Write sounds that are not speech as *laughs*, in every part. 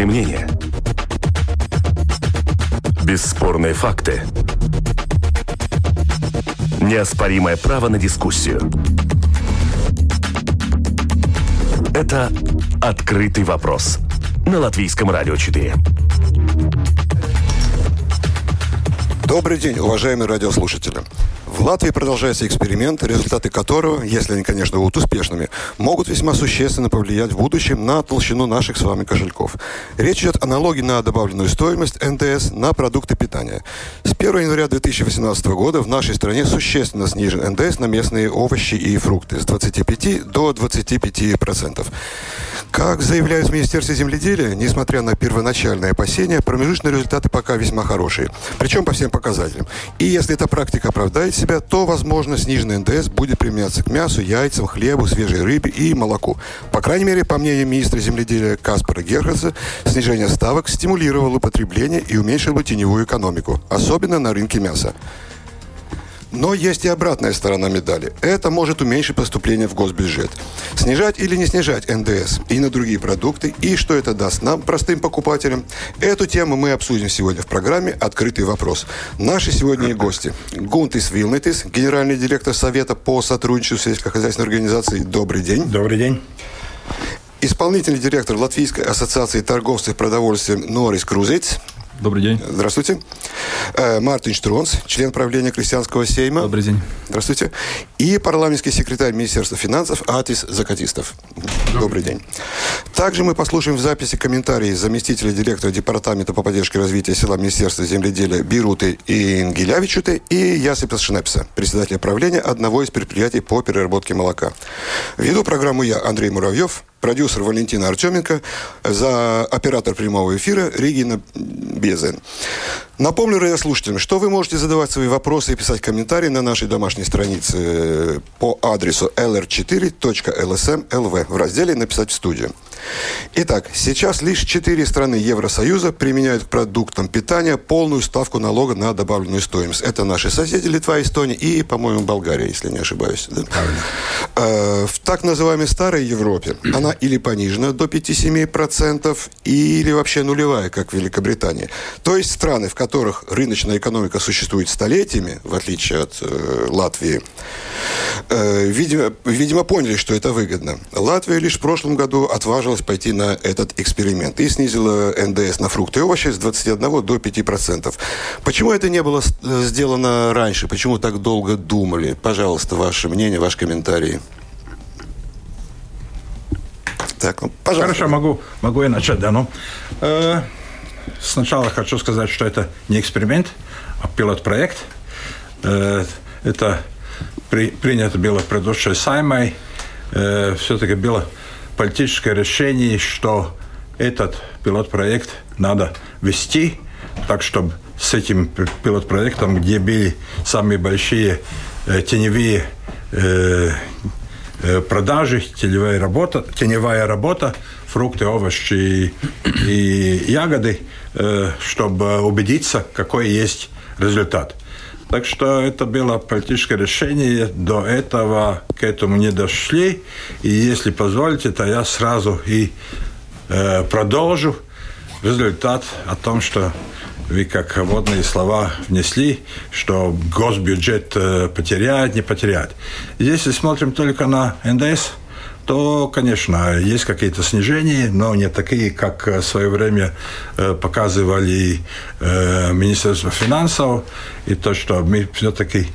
Бесспорные мнения. Бесспорные факты. Неоспоримое право на дискуссию. Это «Открытый вопрос» на Латвийском радио 4. Добрый день, уважаемые радиослушатели. В Латвии продолжается эксперимент, результаты которого, если они, конечно, будут успешными, могут весьма существенно повлиять в будущем на толщину наших с вами кошельков. Речь идет о налоге на добавленную стоимость НДС на продукты питания. С 1 января 2018 года в нашей стране существенно снижен НДС на местные овощи и фрукты с 25 до 25 процентов. Как заявляют в Министерстве земледелия, несмотря на первоначальные опасения, промежуточные результаты пока весьма хорошие. Причем по всем показателям. И если эта практика оправдает себя, то, возможно, сниженный НДС будет применяться к мясу, яйцам, хлебу, свежей рыбе и молоку. По крайней мере, по мнению министра земледелия Каспара Герхаса, снижение ставок стимулировало потребление и уменьшило теневую экономику, особенно на рынке мяса. Но есть и обратная сторона медали. Это может уменьшить поступление в госбюджет. Снижать или не снижать НДС и на другие продукты, и что это даст нам, простым покупателям. Эту тему мы обсудим сегодня в программе «Открытый вопрос». Наши сегодня гости. Гунтис Вилнетис, генеральный директор Совета по сотрудничеству сельскохозяйственной организации. Добрый день. Добрый день. Исполнительный директор Латвийской ассоциации торговцев продовольствием Норис Крузец. Добрый день. Здравствуйте. Э, Мартин Штронс, член правления Крестьянского сейма. Добрый день. Здравствуйте. И парламентский секретарь Министерства финансов Атис Закатистов. Добрый, Добрый день. Также мы послушаем в записи комментарии заместителя директора Департамента по поддержке развития села Министерства земледелия Бируты и Ингелявичуты и Ясипа Шнепса, председателя правления одного из предприятий по переработке молока. Веду программу я, Андрей Муравьев, продюсер Валентина Артеменко, за оператор прямого эфира Регина Безен. Напомню радиослушателям, что вы можете задавать свои вопросы и писать комментарии на нашей домашней странице по адресу lr4.lsm.lv в разделе «Написать в студию». Итак, сейчас лишь четыре страны Евросоюза применяют к продуктам питания полную ставку налога на добавленную стоимость. Это наши соседи Литва, Эстония и, по-моему, Болгария, если не ошибаюсь. Да? Э, в так называемой старой Европе *clears throat* она или понижена до 5-7%, или вообще нулевая, как в Великобритании. То есть страны, в которых рыночная экономика существует столетиями, в отличие от э, Латвии, э, видимо, видимо, поняли, что это выгодно. Латвия лишь в прошлом году отважилась пойти на этот эксперимент и снизила НДС на фрукты и овощи с 21 до 5%. Почему это не было э, сделано раньше? Почему так долго думали? Пожалуйста, ваше мнение, ваш комментарий. Так, ну, пожалуйста. Хорошо, могу, могу я начать, да. Ну, э, сначала хочу сказать, что это не эксперимент, а пилот-проект. Э, это при, принято было предыдущей Саймой. Э, все-таки было политическое решение, что этот пилот-проект надо вести, так чтобы с этим пилот-проектом, где были самые большие э, теневые продажи, теневая работа, теневая работа, фрукты, овощи и, ягоды, чтобы убедиться, какой есть результат. Так что это было политическое решение. До этого к этому не дошли. И если позволите, то я сразу и э, продолжу результат о том, что вы как водные слова внесли, что госбюджет потеряет, не потеряет. Если смотрим только на НДС, то, конечно, есть какие-то снижения, но не такие, как в свое время показывали Министерство финансов, и то, что мы все-таки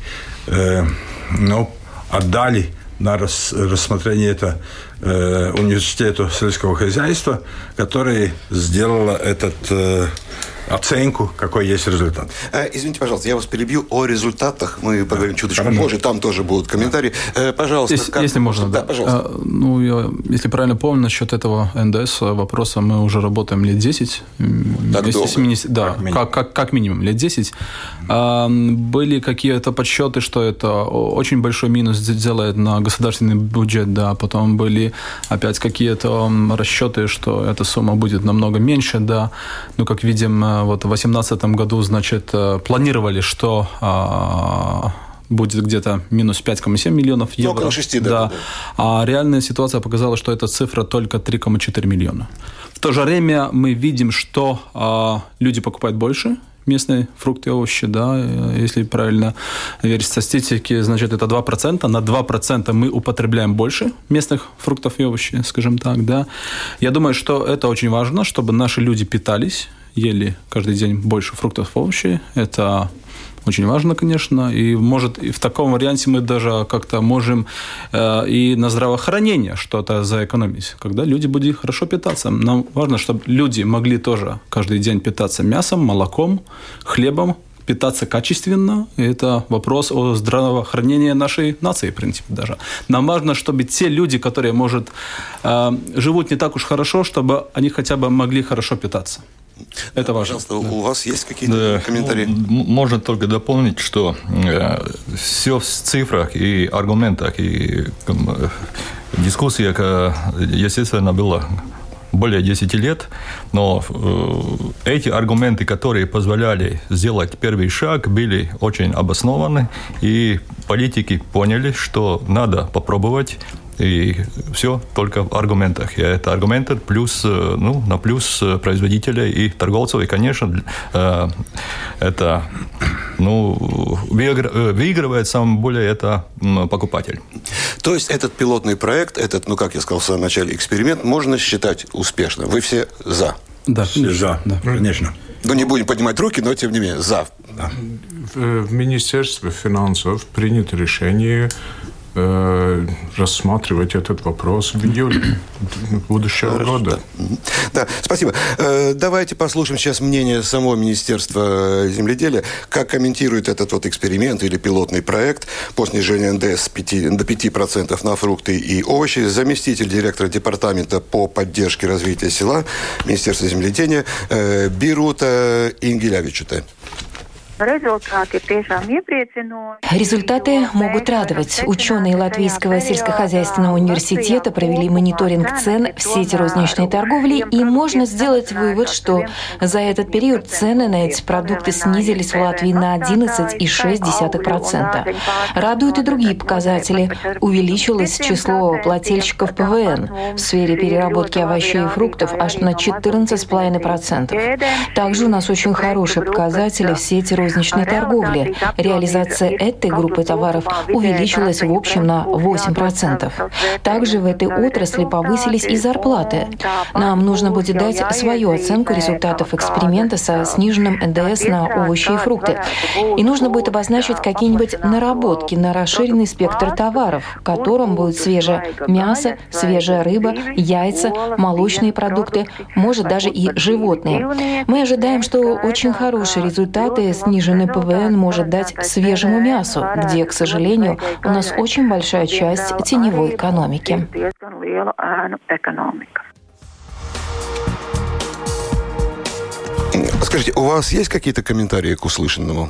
ну, отдали на рассмотрение это университету сельского хозяйства, который сделал этот оценку, какой есть результат. Э, извините, пожалуйста, я вас перебью о результатах. Мы поговорим чуточку Хорошо. позже, там тоже будут комментарии. Э, пожалуйста. Если, как... если можно, да. да. пожалуйста. А, ну, я, если правильно помню, насчет этого НДС вопроса мы уже работаем лет 10. Так долго? 70, да, как минимум. Как, как, как минимум, лет 10. А, были какие-то подсчеты, что это очень большой минус делает на государственный бюджет, да. Потом были опять какие-то расчеты, что эта сумма будет намного меньше, да. Ну, как видим, вот в 2018 году, значит, э, планировали, что а, будет где-то минус 5,7 миллионов евро. около 6, да, да. А реальная ситуация показала, что эта цифра только 3,4 миллиона. В то же время мы видим, что а, люди покупают больше, местные фрукты и овощи, да, если правильно верить статистике, значит, это 2%. На 2% мы употребляем больше местных фруктов и овощей, скажем так, да. Я думаю, что это очень важно, чтобы наши люди питались, ели каждый день больше фруктов и овощей. Это очень важно, конечно. И может и в таком варианте мы даже как-то можем э, и на здравоохранение что-то заэкономить, когда люди будут хорошо питаться. Нам важно, чтобы люди могли тоже каждый день питаться мясом, молоком, хлебом, питаться качественно. Это вопрос о здравоохранении нашей нации, в принципе, даже. Нам важно, чтобы те люди, которые, может, э, живут не так уж хорошо, чтобы они хотя бы могли хорошо питаться. Это важно. Пожалуйста, да. у вас есть какие-то да. комментарии? Можно только дополнить, что э, все в цифрах и аргументах, и э, дискуссиях, э, естественно, было более 10 лет, но э, эти аргументы, которые позволяли сделать первый шаг, были очень обоснованы, и политики поняли, что надо попробовать и все только в аргументах. И это аргументы плюс, э, ну, на плюс производителей и торговцев. И, конечно, э, это ну, э, выигрывает сам более это покупатель. То есть этот пилотный проект, этот, ну, как я сказал в самом начале, эксперимент можно считать успешным. Вы все за? Да, все за, да, конечно. Ну, не будем поднимать руки, но тем не менее, за. Да. В, в Министерстве финансов принято решение Э, рассматривать этот вопрос в июле *coughs* будущего Хорошо, года. Да. да, спасибо. Э, давайте послушаем сейчас мнение самого Министерства земледелия, как комментирует этот вот эксперимент или пилотный проект по снижению НДС 5, до 5% на фрукты и овощи. Заместитель директора департамента по поддержке развития села Министерства земледелия э, Бирута Ингелявичута. Результаты могут радовать. Ученые Латвийского сельскохозяйственного университета провели мониторинг цен в сети розничной торговли, и можно сделать вывод, что за этот период цены на эти продукты снизились в Латвии на 11,6%. Радуют и другие показатели. Увеличилось число плательщиков ПВН в сфере переработки овощей и фруктов аж на 14,5%. Также у нас очень хорошие показатели в сети розничной розничной торговли. Реализация этой группы товаров увеличилась в общем на 8%. Также в этой отрасли повысились и зарплаты. Нам нужно будет дать свою оценку результатов эксперимента со сниженным НДС на овощи и фрукты. И нужно будет обозначить какие-нибудь наработки на расширенный спектр товаров, которым будет свежее мясо, свежая рыба, яйца, молочные продукты, может даже и животные. Мы ожидаем, что очень хорошие результаты с сниженный ПВН может дать свежему мясу, где, к сожалению, у нас очень большая часть теневой экономики. Скажите, у вас есть какие-то комментарии к услышанному?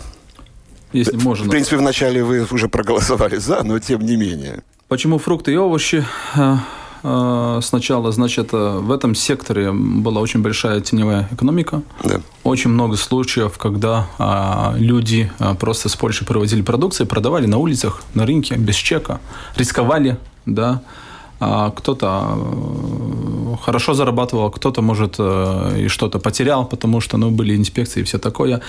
Если можно. В принципе, вначале вы уже проголосовали за, но тем не менее. Почему фрукты и овощи? Э, сначала, значит, э, в этом секторе была очень большая теневая экономика. Да. Очень много случаев, когда а, люди а, просто с Польши привозили продукцию, продавали на улицах, на рынке без чека, рисковали, да, а кто-то э, хорошо зарабатывал, кто-то, может, э, и что-то потерял, потому что, ну, были инспекции и все такое.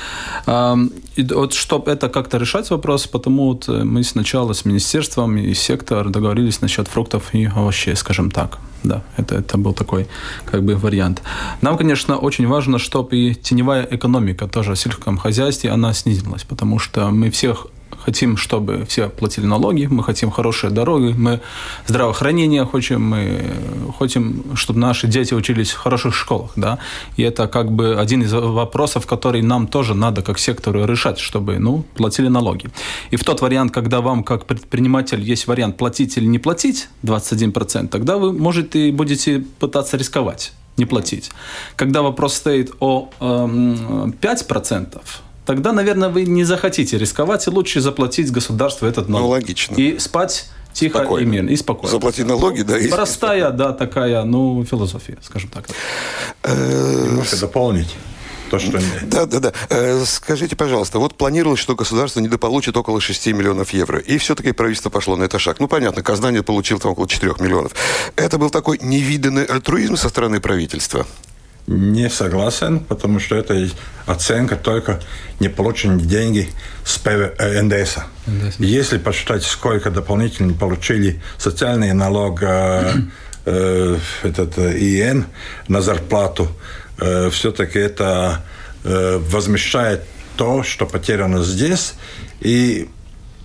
И вот, чтобы это как-то решать вопрос, потому вот э, мы сначала с министерством и сектор договорились насчет фруктов и овощей, скажем так. Да, это, это был такой как бы вариант. Нам, конечно, очень важно, чтобы и теневая экономика тоже в сельском хозяйстве, она снизилась, потому что мы всех хотим, чтобы все платили налоги, мы хотим хорошие дороги, мы здравоохранение хотим, мы хотим, чтобы наши дети учились в хороших школах, да, и это как бы один из вопросов, который нам тоже надо как сектору решать, чтобы, ну, платили налоги. И в тот вариант, когда вам как предприниматель есть вариант платить или не платить 21%, тогда вы можете будете пытаться рисковать не платить. Когда вопрос стоит о э, эм, 5%, тогда, наверное, вы не захотите рисковать, и лучше заплатить государству этот налог. Ну, логично. И спать тихо спокойно. и мирно, и спокойно. Заплатить налоги, да. И Простая, да, такая, ну, философия, скажем так. Э, Можете дополнить. То, что... Да, да, да. Э, скажите, пожалуйста, вот планировалось, что государство недополучит около 6 миллионов евро, и все-таки правительство пошло на этот шаг. Ну, понятно, Казань получил там около 4 миллионов. Это был такой невиданный альтруизм со стороны правительства? Не согласен, потому что это оценка только не полученные деньги с НДС. НДС. Если посчитать, сколько дополнительно получили социальный налог, э, э, этот э, ИН на зарплату, э, все-таки это э, возмещает то, что потеряно здесь. И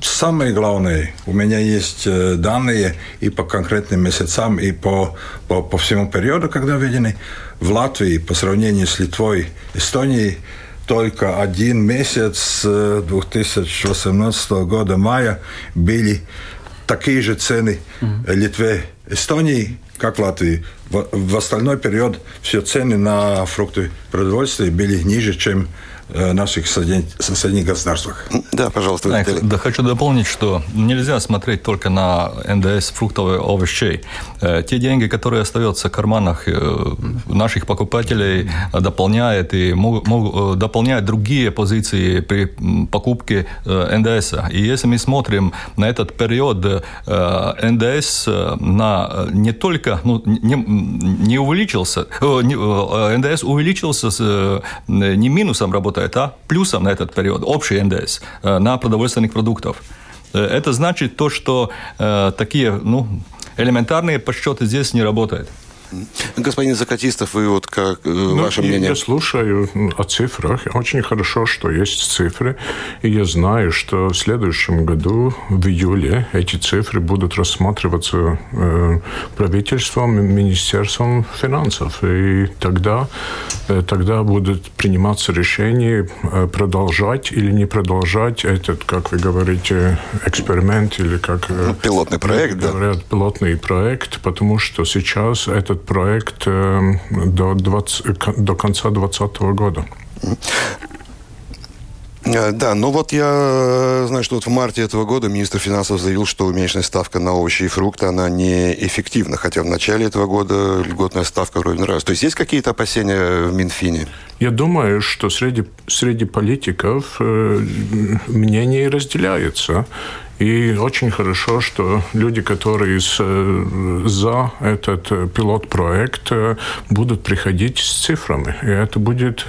самое главное, у меня есть э, данные и по конкретным месяцам, и по, по, по всему периоду, когда введены. В Латвии по сравнению с Литвой, Эстонией только один месяц 2018 э, года мая были такие же цены mm-hmm. Литве, Эстонии, как в Латвии. В, в остальной период все цены на фрукты продовольствия были ниже, чем наших соседних государствах. Да, пожалуйста. Да, да, хочу дополнить, что нельзя смотреть только на НДС фруктов и овощей. Э, те деньги, которые остаются в карманах э, наших покупателей, дополняют и могут, могут, дополняют другие позиции при покупке НДС. И если мы смотрим на этот период, НДС на не только ну, не, не увеличился, НДС увеличился с не минусом работы, это плюсом на этот период, общий НДС э, на продовольственных продуктов. Э, это значит то, что э, такие ну, элементарные подсчеты здесь не работают. Господин Закатистов, вы вот как э, ну, ваше мнение? Я слушаю о цифрах. Очень хорошо, что есть цифры. И я знаю, что в следующем году, в июле, эти цифры будут рассматриваться э, правительством, Министерством финансов. И тогда, э, тогда будут приниматься решения э, продолжать или не продолжать этот, как вы говорите, эксперимент или как... Э, пилотный проект, говорят, да? пилотный проект, потому что сейчас этот проект э, до, 20, до конца 2020 года. Э, да, ну вот я э, знаю, что вот в марте этого года министр финансов заявил, что уменьшенная ставка на овощи и фрукты, она неэффективна, хотя в начале этого года льготная ставка вроде нравилась. То есть есть какие-то опасения в Минфине? Я думаю, что среди, среди политиков э, мнения разделяются. И очень хорошо, что люди, которые с, э, за этот э, пилот-проект, э, будут приходить с цифрами. И это будет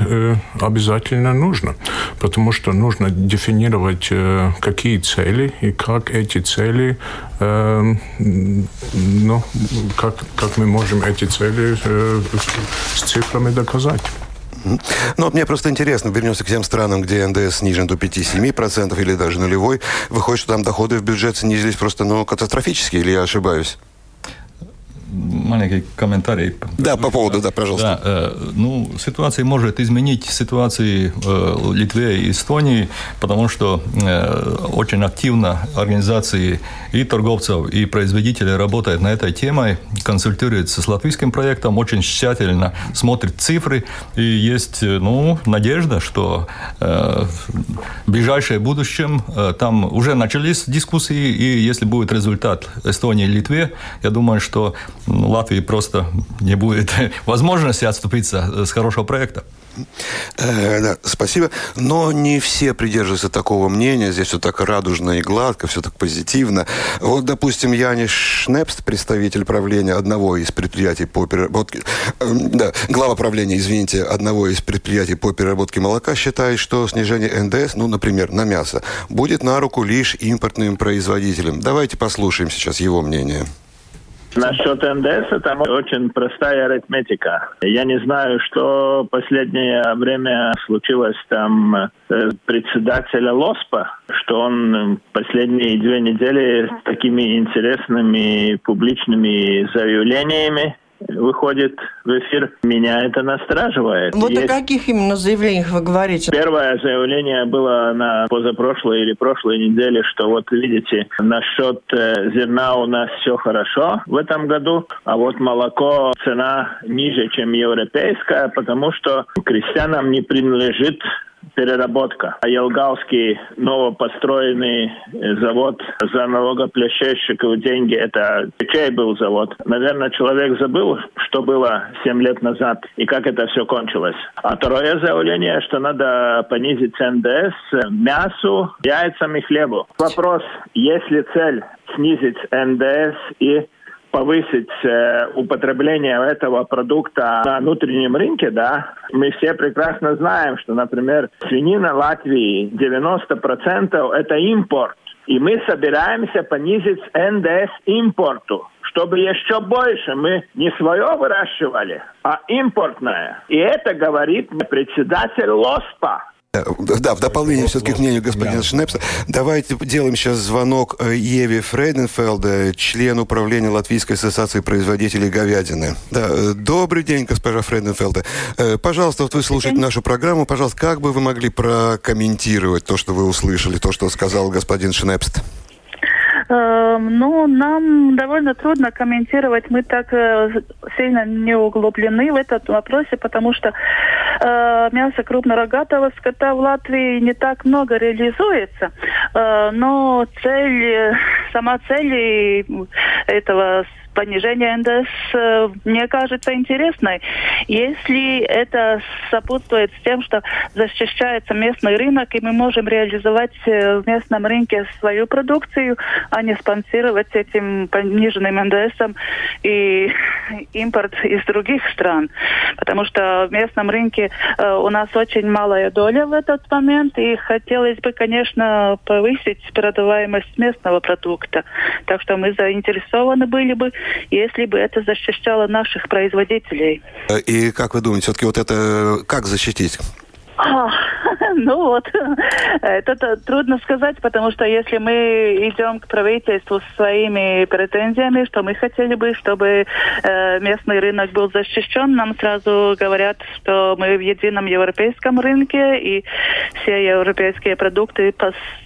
обязательно нужно, потому что нужно дефинировать, какие цели и как эти цели, ну, как, как мы можем эти цели с цифрами доказать. Ну, мне просто интересно, вернемся к тем странам, где НДС снижен до 5-7% или даже нулевой. Выходит, что там доходы в бюджет снизились просто ну, катастрофически, или я ошибаюсь? Маленький комментарий. Да, по поводу, да, пожалуйста. Да, э, ну, ситуация может изменить ситуации э, Литве и Эстонии, потому что э, очень активно организации и торговцев, и производителей работают на этой теме, консультируются с латвийским проектом, очень тщательно смотрят цифры, и есть, ну, надежда, что в ближайшем будущем там уже начались дискуссии, и если будет результат Эстонии и Литве, я думаю, что Латвии просто не будет *laughs* возможности отступиться с хорошего проекта. Э, да, спасибо. Но не все придерживаются такого мнения. Здесь все так радужно и гладко, все так позитивно. Вот, допустим, Яниш Шнепст, представитель правления одного из предприятий по переработке... Э, да, глава правления, извините, одного из предприятий по переработке молока считает, что снижение НДС, ну, например, на мясо, будет на руку лишь импортным производителям. Давайте послушаем сейчас его мнение. Насчет НДС там очень простая арифметика. Я не знаю, что последнее время случилось там э, председателя ЛОСПа, что он последние две недели такими интересными публичными заявлениями выходит в эфир, меня это настораживает. Вот Есть... о каких именно заявлениях вы говорите? Первое заявление было на позапрошлой или прошлой неделе, что вот видите, насчет э, зерна у нас все хорошо в этом году, а вот молоко цена ниже, чем европейская, потому что крестьянам не принадлежит переработка. А Елгауский новопостроенный завод за налогоплательщиков деньги, это чей был завод? Наверное, человек забыл, что было 7 лет назад и как это все кончилось. А второе заявление, что надо понизить НДС мясу, яйцам и хлебу. Вопрос, если цель снизить НДС и повысить э, употребление этого продукта на внутреннем рынке, да, мы все прекрасно знаем, что, например, свинина Латвии 90% это импорт. И мы собираемся понизить НДС импорту, чтобы еще больше мы не свое выращивали, а импортное. И это говорит председатель ЛОСПА. Да, в дополнение все-таки к мнению господина да. Шнепса, давайте делаем сейчас звонок э, Еве Фрейденфелде, член управления Латвийской ассоциации производителей говядины. Да, э, добрый день, госпожа Фрейденфелде. Э, пожалуйста, вот вы слушаете нашу программу, пожалуйста, как бы вы могли прокомментировать то, что вы услышали, то, что сказал господин Шнепст? Эм, ну, нам довольно трудно комментировать. Мы так э, сильно не углублены в этот вопросе, потому что э, мясо крупнорогатого скота в Латвии не так много реализуется. Э, но цель, сама цель этого понижение НДС э, мне кажется интересной. Если это сопутствует с тем, что защищается местный рынок, и мы можем реализовать э, в местном рынке свою продукцию, а не спонсировать этим пониженным НДСом и *laughs* импорт из других стран. Потому что в местном рынке э, у нас очень малая доля в этот момент, и хотелось бы, конечно, повысить продаваемость местного продукта. Так что мы заинтересованы были бы если бы это защищало наших производителей. Э, и как вы думаете, все-таки вот это как защитить? *laughs* Ну вот, это трудно сказать, потому что если мы идем к правительству с своими претензиями, что мы хотели бы, чтобы э, местный рынок был защищен, нам сразу говорят, что мы в едином европейском рынке, и все европейские продукты,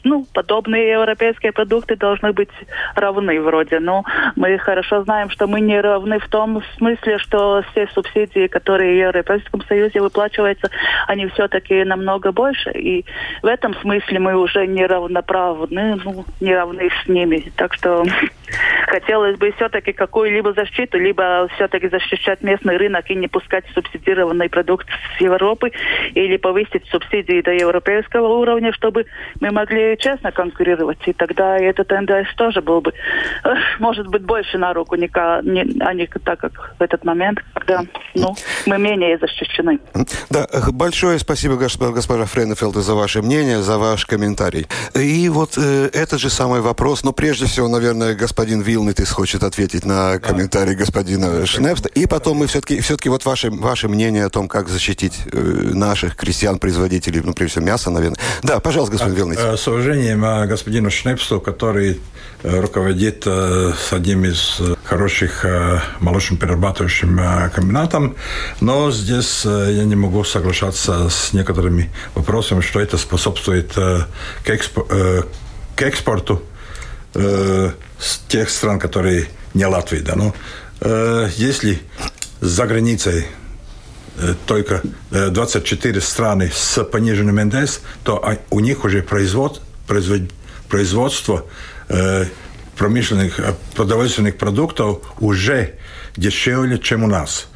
ну, подобные европейские продукты должны быть равны вроде. Но мы хорошо знаем, что мы не равны в том смысле, что все субсидии, которые в Европейском Союзе выплачиваются, они все-таки все-таки намного больше, и в этом смысле мы уже не равноправны, ну, не с ними. Так что хотелось бы все-таки какую-либо защиту, либо все-таки защищать местный рынок и не пускать субсидированный продукт с Европы, или повысить субсидии до европейского уровня, чтобы мы могли честно конкурировать. И тогда этот НДС тоже был бы, может быть, больше на руку, а не так, как в этот момент, когда ну, мы менее защищены. Да, большое спасибо госпожа Френефелд, за ваше мнение, за ваш комментарий. И вот э, этот же самый вопрос, но прежде всего, наверное, господин Вилнетис хочет ответить на комментарий да. господина Шнепста. И потом мы все-таки, все-таки вот ваше, ваше мнение о том, как защитить э, наших крестьян-производителей, ну, прежде всего, мяса, наверное. Да, пожалуйста, господин Вилнетис. Э, с уважением э, господину Шнепсту, который руководит с одним из хороших молочно-перерабатывающим э, комбинатом, но здесь я не могу соглашаться с некоторыми вопросами, что это способствует к, экспо, к экспорту э, с тех стран, которые не Латвия. Да, но э, если за границей э, только 24 страны с пониженным НДС, то у них уже производ, производ, производство промышленных продовольственных продуктов уже дешевле, чем у нас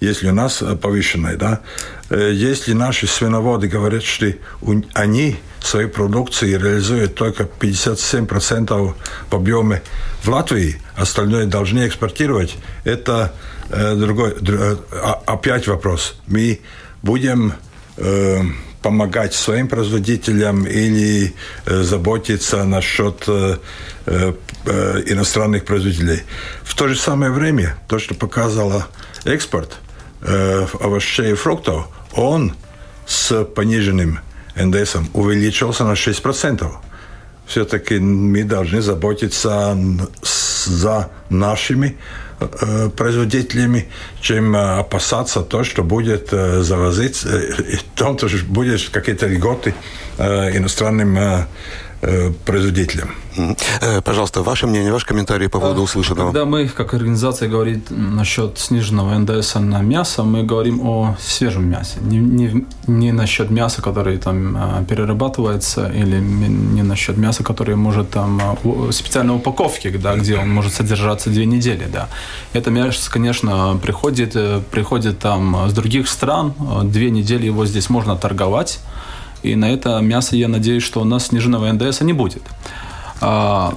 если у нас повышенная, да. Если наши свиноводы говорят, что они свои продукции реализуют только 57% в объеме в Латвии, остальное должны экспортировать, это другой, опять вопрос. Мы будем помогать своим производителям или э, заботиться насчет э, э, иностранных производителей. В то же самое время, то, что показало экспорт овощей и фруктов, он с пониженным НДСом увеличился на 6%. Все-таки мы должны заботиться за нашими Э, производителями, чем э, опасаться то, что будет э, завозить, в том, что будет какие-то льготы иностранным производителям. Э, пожалуйста, ваше мнение, ваш комментарий по поводу услышанного. Когда мы, как организация, говорим насчет сниженного НДС на мясо, мы говорим о свежем мясе. Не, не, не насчет мяса, которое там перерабатывается, или не насчет мяса, которое может там специальной упаковки, да, где он может содержаться две недели. Да. Это мясо, конечно, приходит, э, приходит там с других стран, две недели его здесь можно торговать, и на это мясо, я надеюсь, что у нас сниженного НДС не будет. А,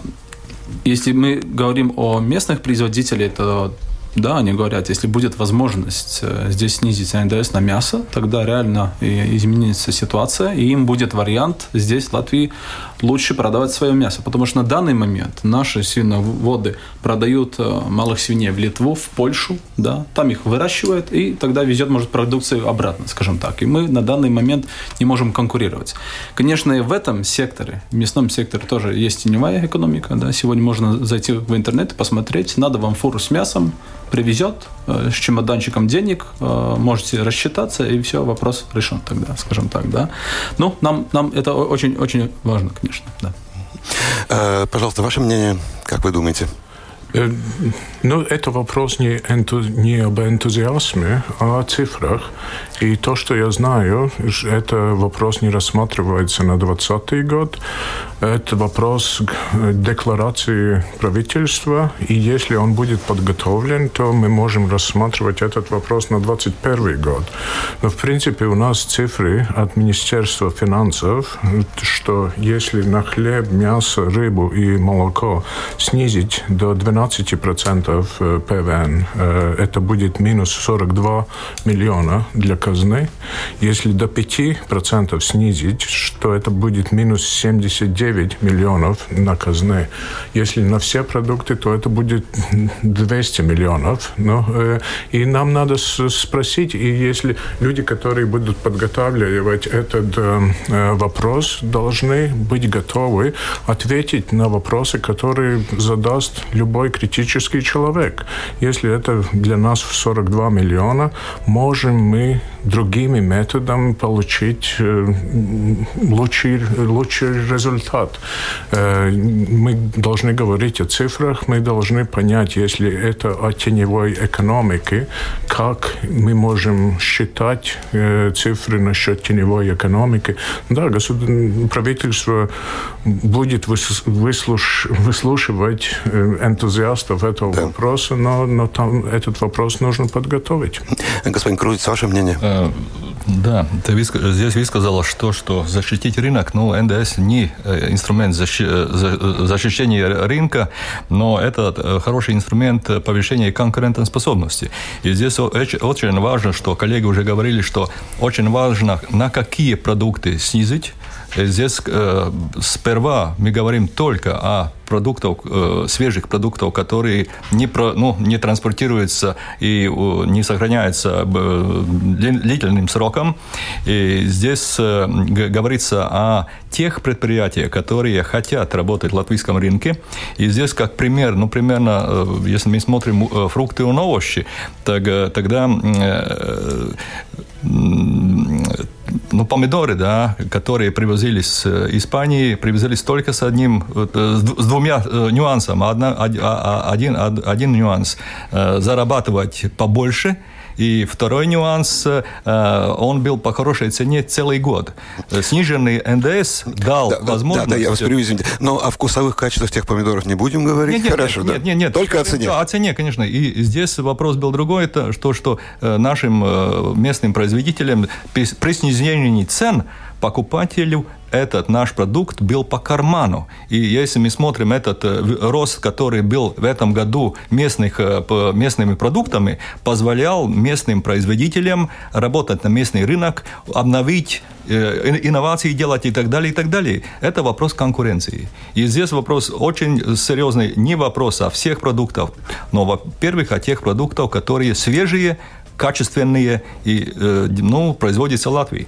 если мы говорим о местных производителях, то да, они говорят, если будет возможность э, здесь снизить НДС на мясо, тогда реально изменится ситуация, и им будет вариант здесь, в Латвии, лучше продавать свое мясо. Потому что на данный момент наши свиноводы продают э, малых свиней в Литву, в Польшу, да, там их выращивают, и тогда везет, может, продукцию обратно, скажем так. И мы на данный момент не можем конкурировать. Конечно, и в этом секторе, в мясном секторе тоже есть теневая экономика. Да. Сегодня можно зайти в интернет и посмотреть, надо вам фуру с мясом, привезет э, с чемоданчиком денег, э, можете рассчитаться, и все, вопрос решен тогда, скажем так, да. Ну, нам, нам это очень-очень важно, конечно, да. Э, пожалуйста, ваше мнение, как вы думаете? Ну, это вопрос не, энту, не об энтузиазме, а о цифрах. И то, что я знаю, это вопрос не рассматривается на 2020 год. Это вопрос декларации правительства. И если он будет подготовлен, то мы можем рассматривать этот вопрос на 2021 год. Но, в принципе, у нас цифры от Министерства финансов, что если на хлеб, мясо, рыбу и молоко снизить до 12% э, ПВН, э, это будет минус 42 миллиона для казны. Если до 5% снизить, что это будет минус 79 миллионов на казны. Если на все продукты, то это будет 200 миллионов. Но, э, и нам надо спросить, и если люди, которые будут подготавливать этот э, э, вопрос, должны быть готовы ответить на вопросы, которые задаст любой критический человек. Если это для нас в 42 миллиона, можем мы другими методами получить э, лучший, лучший результат. Э, мы должны говорить о цифрах, мы должны понять, если это о теневой экономике, как мы можем считать э, цифры насчет теневой экономики. Да, правительство будет выслуш, выслушивать энтузиастов этого да. вопроса, но, но там этот вопрос нужно подготовить. Господин Крузец, ваше мнение? Да, ты здесь высказала, что, что защитить рынок, ну, НДС не э, инструмент защи, э, защищения рынка, но это э, хороший инструмент повышения конкурентоспособности. И здесь очень важно, что коллеги уже говорили, что очень важно, на какие продукты снизить Здесь э, сперва мы говорим только о продуктах, э, свежих продуктов, которые не, про, ну, не транспортируются и э, не сохраняются э, длительным сроком. И здесь э, говорится о тех предприятиях, которые хотят работать в латвийском рынке. И здесь как пример, ну, примерно, э, если мы смотрим э, фрукты и овощи, так, э, тогда э, ну, помидоры, да, которые привозились с э, Испании, привозились только с одним, э, с двумя э, нюансами. Одна, один, один нюанс – зарабатывать побольше – и второй нюанс, э, он был по хорошей цене целый год. Сниженный НДС дал да, возможность... Да, да, я вас перебью, извините. Но о вкусовых качествах тех помидоров не будем говорить? Нет, нет, Хорошо, нет, да. нет, нет. Только о цене? О цене, конечно. И здесь вопрос был другой, это что, что э, нашим э, местным производителям при снижении цен покупателю этот наш продукт был по карману. И если мы смотрим этот э, рост, который был в этом году местных, э, местными продуктами, позволял местным производителям работать на местный рынок, обновить э, инновации делать и так далее, и так далее. Это вопрос конкуренции. И здесь вопрос очень серьезный, не вопрос о всех продуктах, но, во-первых, о тех продуктах, которые свежие, качественные и ну, производятся в Латвии.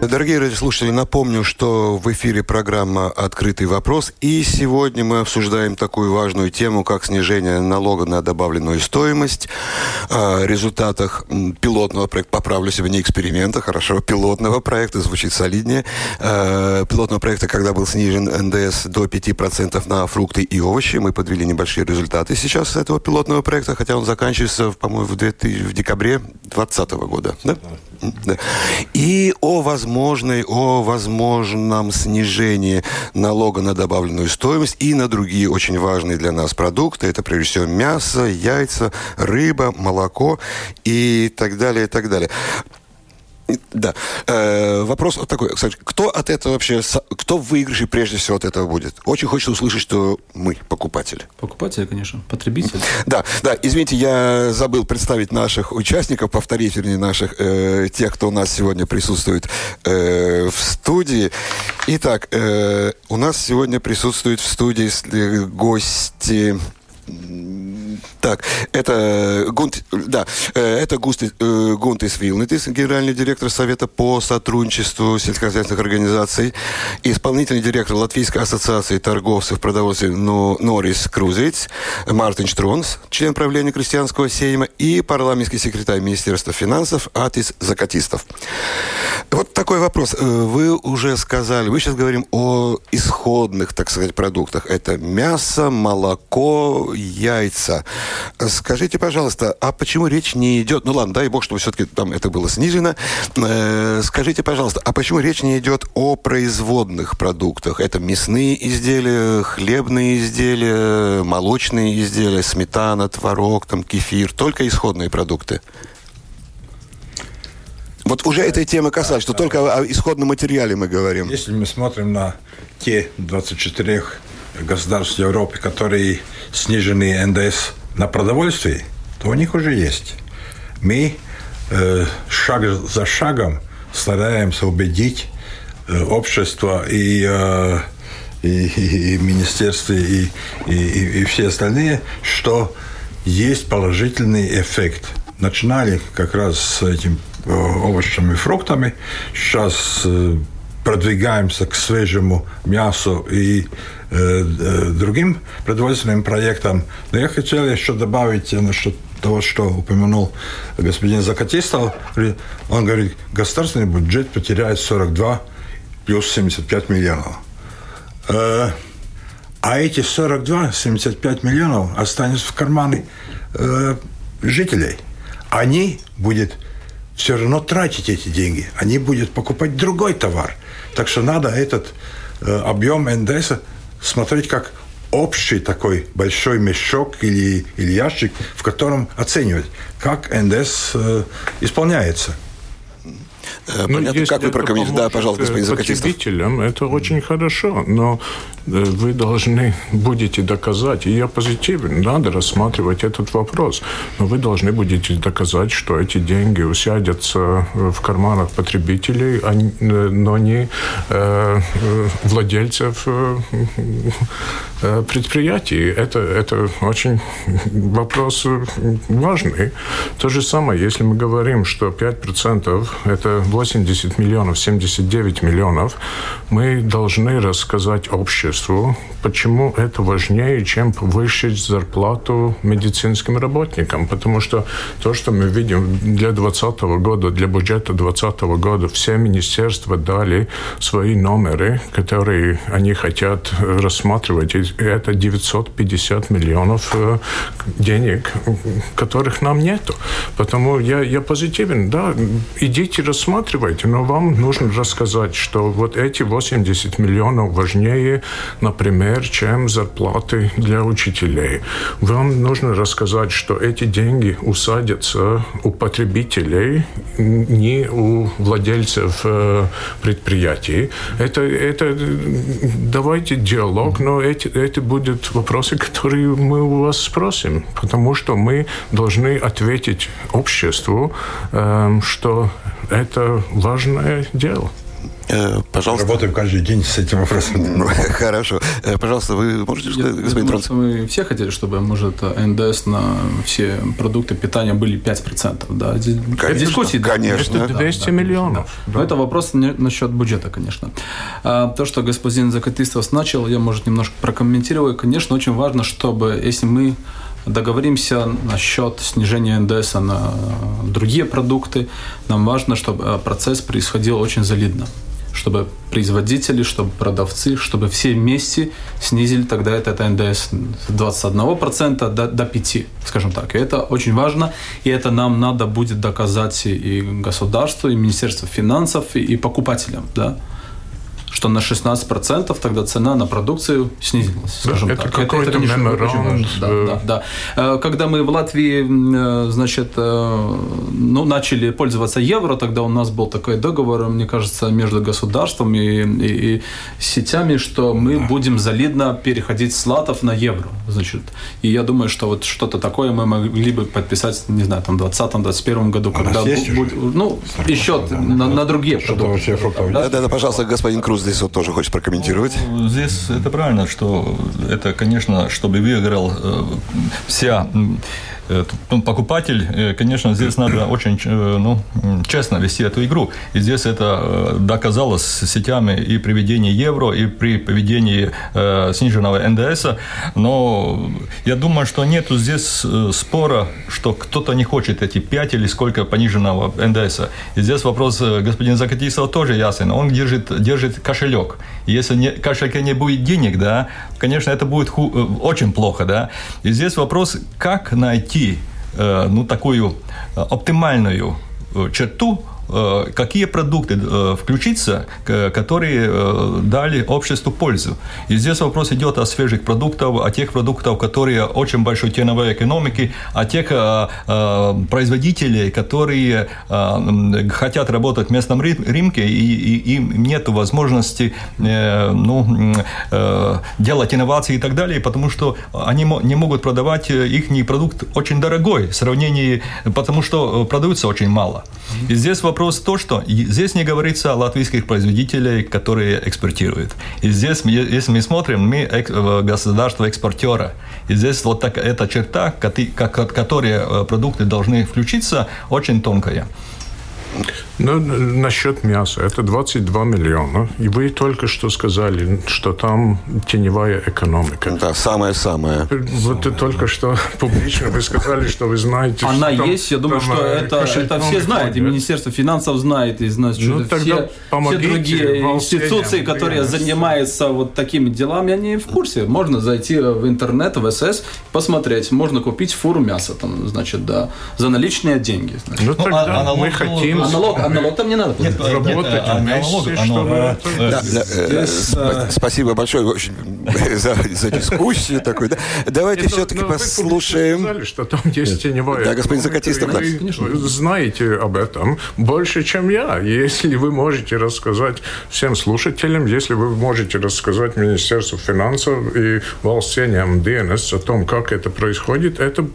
Дорогие радиослушатели, напомню, что в эфире программа «Открытый вопрос». И сегодня мы обсуждаем такую важную тему, как снижение налога на добавленную стоимость. О результатах пилотного проекта, поправлю себя, не эксперимента, хорошо, пилотного проекта, звучит солиднее. Пилотного проекта, когда был снижен НДС до 5% на фрукты и овощи. Мы подвели небольшие результаты сейчас этого пилотного проекта, хотя он заканчивается, по-моему, в, 2000, в декабре 2020 года. Да? И о возможной, о возможном снижении налога на добавленную стоимость и на другие очень важные для нас продукты. Это, прежде всего, мясо, яйца, рыба, молоко и так далее, и так далее. Да. Э, вопрос вот такой, кстати, кто от этого вообще, кто в выигрыше прежде всего от этого будет? Очень хочется услышать, что мы, покупатели. Покупатели, конечно, потребители. Да, да, извините, я забыл представить наших участников, повторить, вернее, наших, э, тех, кто у нас сегодня присутствует э, в студии. Итак, э, у нас сегодня присутствуют в студии гости так, это Гунт, да, э, это Густи, э, Гунтис Вилнетис, генеральный директор Совета по сотрудничеству сельскохозяйственных организаций, исполнительный директор Латвийской ассоциации торговцев продовольствия ну, Норис Крузиц, Мартин Штронс, член правления крестьянского сейма и парламентский секретарь Министерства финансов Атис Закатистов. Вот такой вопрос. Э, вы уже сказали, мы сейчас говорим о исходных, так сказать, продуктах. Это мясо, молоко, яйца. Скажите, пожалуйста, а почему речь не идет... Ну ладно, дай бог, чтобы все-таки там это было снижено. Э, скажите, пожалуйста, а почему речь не идет о производных продуктах? Это мясные изделия, хлебные изделия, молочные изделия, сметана, творог, там, кефир, только исходные продукты? Вот уже этой темы касались, что только о исходном материале мы говорим. Если мы смотрим на те 24 государств Европы, которые снижены НДС на продовольствие, то у них уже есть. Мы э, шаг за шагом стараемся убедить э, общество и, э, и, и, и и, и, и все остальные, что есть положительный эффект. Начинали как раз с этим э, овощами и фруктами. Сейчас э, продвигаемся к свежему мясу и другим продовольственным проектам. Но я хотел еще добавить насчет того, что упомянул господин Закатистов. Он говорит, государственный бюджет потеряет 42 плюс 75 миллионов. Э, а эти 42-75 миллионов останутся в карманы э, жителей. Они будут все равно тратить эти деньги. Они будут покупать другой товар – так что надо этот э, объем НДС смотреть как общий такой большой мешок или, или ящик, в котором оценивать, как НДС э, исполняется. Э, ну, Понятно, как вы прокомментируете? Да, пожалуйста, господин Потребителям это очень хорошо, но э, вы должны будете доказать, и я позитивен, надо рассматривать этот вопрос, но вы должны будете доказать, что эти деньги усядятся в карманах потребителей, а но не э, владельцев предприятий. Это, это очень вопрос важный. То же самое, если мы говорим, что 5% это 80 миллионов, 79 миллионов, мы должны рассказать обществу, почему это важнее, чем повысить зарплату медицинским работникам. Потому что то, что мы видим для 2020 года, для бюджета 2020 года, все министерства дали свои номеры, которые они хотят рассматривать. И это 950 миллионов э, денег, которых нам нету. Потому я, я позитивен. Да, идите рассматривать рассматривайте, но вам нужно рассказать, что вот эти 80 миллионов важнее, например, чем зарплаты для учителей. Вам нужно рассказать, что эти деньги усадятся у потребителей, не у владельцев э, предприятий. Это, это давайте диалог, но эти, это будут вопросы, которые мы у вас спросим, потому что мы должны ответить обществу, э, что это важное дело. Э, пожалуйста. Работаем каждый день с этим вопросом. *laughs* Ну, хорошо. Э, пожалуйста, вы можете сказать, господин Тронц? Мы все хотели, чтобы, может, НДС на все продукты питания были 5%. Да? Конечно, Дискуссии, конечно. Это 200 да, миллионов. Да. Да. Но это вопрос насчет бюджета, конечно. А, то, что господин Закатистов начал, я, может, немножко прокомментирую. Конечно, очень важно, чтобы, если мы договоримся насчет снижения НДС на другие продукты, нам важно, чтобы процесс происходил очень солидно чтобы производители, чтобы продавцы, чтобы все вместе снизили тогда этот НДС с 21% до, до 5%, скажем так. И это очень важно, и это нам надо будет доказать и государству, и Министерству финансов, и, и покупателям. Да? Что на 16% тогда цена на продукцию снизилась, скажем это так. Какой-то это, это, очень Да, да, да. Э, когда мы в Латвии, э, значит, э, ну, начали пользоваться евро, тогда у нас был такой договор, мне кажется, между государством и, и, и сетями, что мы да. будем солидно переходить с латов на евро, значит. И я думаю, что вот что-то такое мы могли бы подписать, не знаю, там, в 2020-2021 году, а когда будет, ну, еще на, на другие продукты. Да, да, да, пожалуйста, господин Круз здесь вот тоже хочет прокомментировать. Ну, здесь это правильно, что это, конечно, чтобы выиграл э, вся покупатель, э, конечно, здесь надо очень э, ну, честно вести эту игру. И здесь это доказалось сетями и при введении евро, и при поведении сниженного НДС. Но я думаю, что нет здесь спора, что кто-то не хочет эти 5 или сколько пониженного НДС. И здесь вопрос господин Закатисов тоже ясен. Он держит, держит кошелек. Если не, кошельке не будет денег, да, конечно, это будет ху- очень плохо. Да? И здесь вопрос, как найти э, ну, такую э, оптимальную э, черту Э, какие продукты э, включиться, которые э, дали обществу пользу. И здесь вопрос идет о свежих продуктах, о тех продуктах, которые очень большой теновой экономики, о тех производителей, которые хотят работать в местном рынке, и, им нет возможности ну, делать инновации и так далее, потому что они не могут продавать их продукт очень дорогой в сравнении, потому что продаются очень мало. И здесь вопрос вопрос то, что здесь не говорится о латвийских производителях, которые экспортируют. И здесь, если мы смотрим, мы государство экспортера. И здесь вот так, эта черта, которые э, продукты должны включиться, очень тонкая. Ну, насчет мяса. Это 22 миллиона. И вы только что сказали, что там теневая экономика. Да, самое-самое. Вот самое, только да. что *laughs* публично вы сказали, что вы знаете, Она что есть, я думаю, что э, это, это все знают. И Министерство финансов знает, и значит, ну, все, все другие институции, которые занимаются вот такими делами, они в курсе. Можно зайти в интернет, в СС, посмотреть. Можно купить фуру мяса, там, значит, да, за наличные деньги. Значит. Ну, тогда ну, а, мы хотим... А налог, налог там не надо нет, работать вместе, чтобы... Э, э, спасибо большое очень *laughs* за, дискуссию такой. Да. Давайте Нет, все-таки но, послушаем. Вы сказали, что там *laughs* есть теневая Да, господин Закатистов. Вы знаете об этом больше, чем я. Если вы можете рассказать всем слушателям, если вы можете рассказать Министерству финансов и Волсениям ДНС о том, как это происходит, это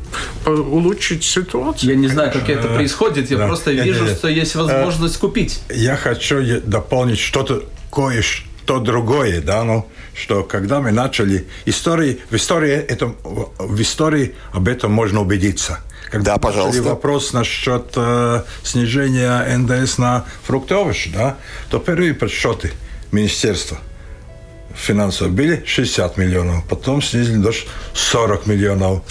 улучшит ситуацию. Я не знаю, как это происходит, я просто вижу, что есть возможность купить. Я хочу дополнить что-то, кое-что другое, да, ну, что когда мы начали истории, в истории, это, в истории об этом можно убедиться. Когда да, пожалуйста. вопрос насчет э, снижения НДС на фрукты и овощи, да, то первые подсчеты министерства финансов были 60 миллионов, потом снизили до 40 миллионов.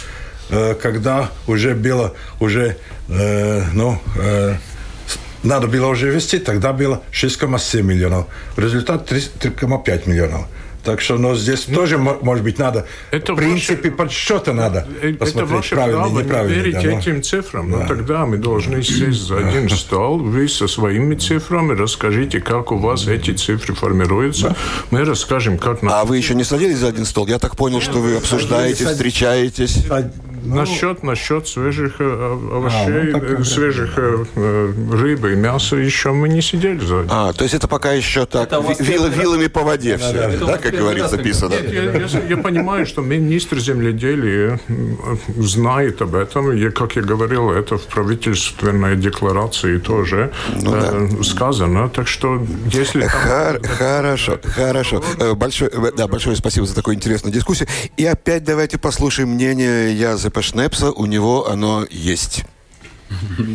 Э, когда уже было, уже, э, ну, э, надо было уже вести, тогда было 6,7 миллионов. Результат 3,5 миллионов. Так что, но здесь ну, тоже, может быть, надо, это в принципе, ваше, подсчета надо посмотреть, это правильно, право, неправильно. Не верить да, этим цифрам, да. но тогда мы должны сесть за один стол, вы со своими цифрами расскажите, как у вас эти цифры формируются. Да. Мы расскажем, как... А вы еще не садились за один стол? Я так понял, что вы обсуждаете, встречаетесь. Ну, насчет, насчет свежих э, овощей, а, ну, так, свежих э, рыбы и мяса еще мы не сидели за А, то есть это пока еще так, вил, вилами по воде да, все, да, да, да как говорится, записано. Нет, я, я, я понимаю, что министр земледелия знает об этом, и, как я говорил, это в правительственной декларации тоже ну, э, да. сказано, так что если... Хор- там... Хорошо, хорошо. Большое, да, большое спасибо за такую интересную дискуссию. И опять давайте послушаем мнение Язепа Шнепса. У него оно есть.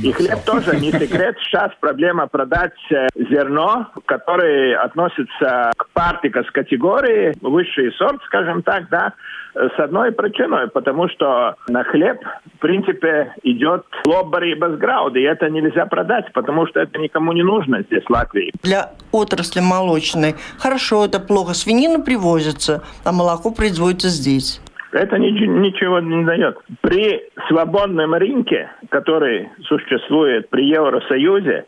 И хлеб тоже не секрет. Сейчас проблема продать э, зерно, которое относится к партикас категории, высший сорт, скажем так, да, с одной причиной, потому что на хлеб, в принципе, идет лоббари безграуд, и это нельзя продать, потому что это никому не нужно здесь, в Латвии. Для отрасли молочной хорошо, это плохо. Свинина привозится, а молоко производится здесь это ничего не дает. При свободном рынке, который существует при Евросоюзе,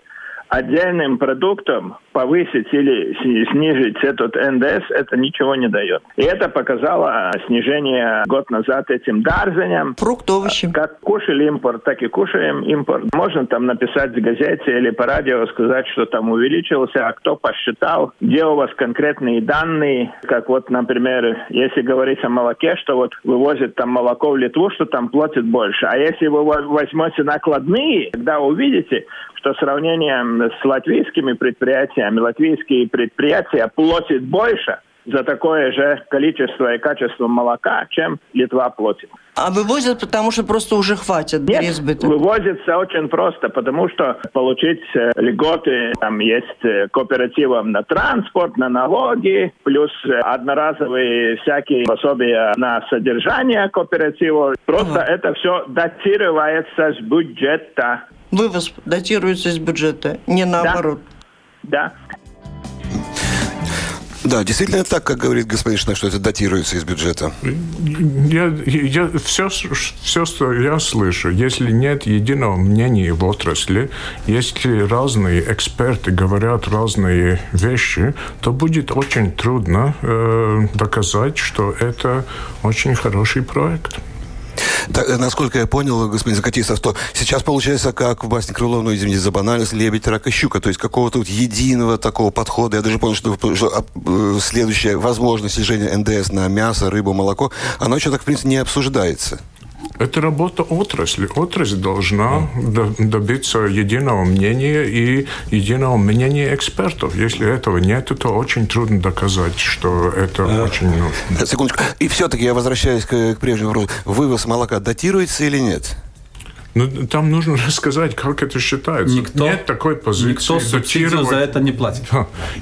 отдельным продуктом повысить или снизить этот НДС, это ничего не дает. И это показало снижение год назад этим дарзаням. Фрукт, овощи. Как кушали импорт, так и кушаем импорт. Можно там написать в газете или по радио сказать, что там увеличился, а кто посчитал, где у вас конкретные данные, как вот, например, если говорить о молоке, что вот вывозят там молоко в Литву, что там платят больше. А если вы возьмете накладные, тогда увидите, что сравнение с латвийскими предприятиями, латвийские предприятия платят больше за такое же количество и качество молока, чем Литва платит. А вывозят, потому что просто уже хватит Нет, переизбыток? вывозится очень просто, потому что получить э, льготы, там есть э, кооперативом на транспорт, на налоги, плюс э, одноразовые всякие пособия на содержание кооператива. Просто ага. это все датируется с бюджета вывоз датируется из бюджета, не наоборот. Да. да. действительно так, как говорит господин Шнай, что это датируется из бюджета. Я, я, все, все, что я слышу, если нет единого мнения в отрасли, если разные эксперты говорят разные вещи, то будет очень трудно э, доказать, что это очень хороший проект. Так, э, насколько я понял, господин Закатистов, то сейчас получается, как в басне Крылова, ну, извините за банальность, лебедь, рак и щука, то есть какого-то вот единого такого подхода. Я даже понял, что, что э, следующая возможность снижения НДС на мясо, рыбу, молоко, оно еще так, в принципе, не обсуждается. Это работа отрасли. Отрасль должна добиться единого мнения и единого мнения экспертов. Если этого нет, то очень трудно доказать, что это а, очень нужно. Секундочку. И все-таки я возвращаюсь к, к прежнему вопросу. Вывоз молока датируется или нет? Ну, там нужно *laughs* рассказать, как это считается. Никто, Нет такой позиции. Никто субсидию за это не платит.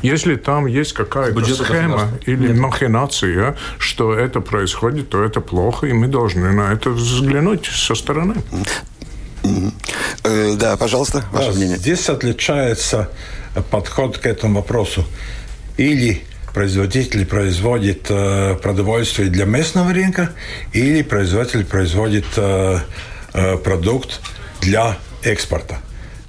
Если там есть какая-то схема или Нет. махинация, что это происходит, то это плохо, и мы должны на это взглянуть со стороны. Э, да, пожалуйста, ваше да, мнение. Здесь отличается подход к этому вопросу. Или производитель производит э, продовольствие для местного рынка, или производитель производит Э, продукт для экспорта.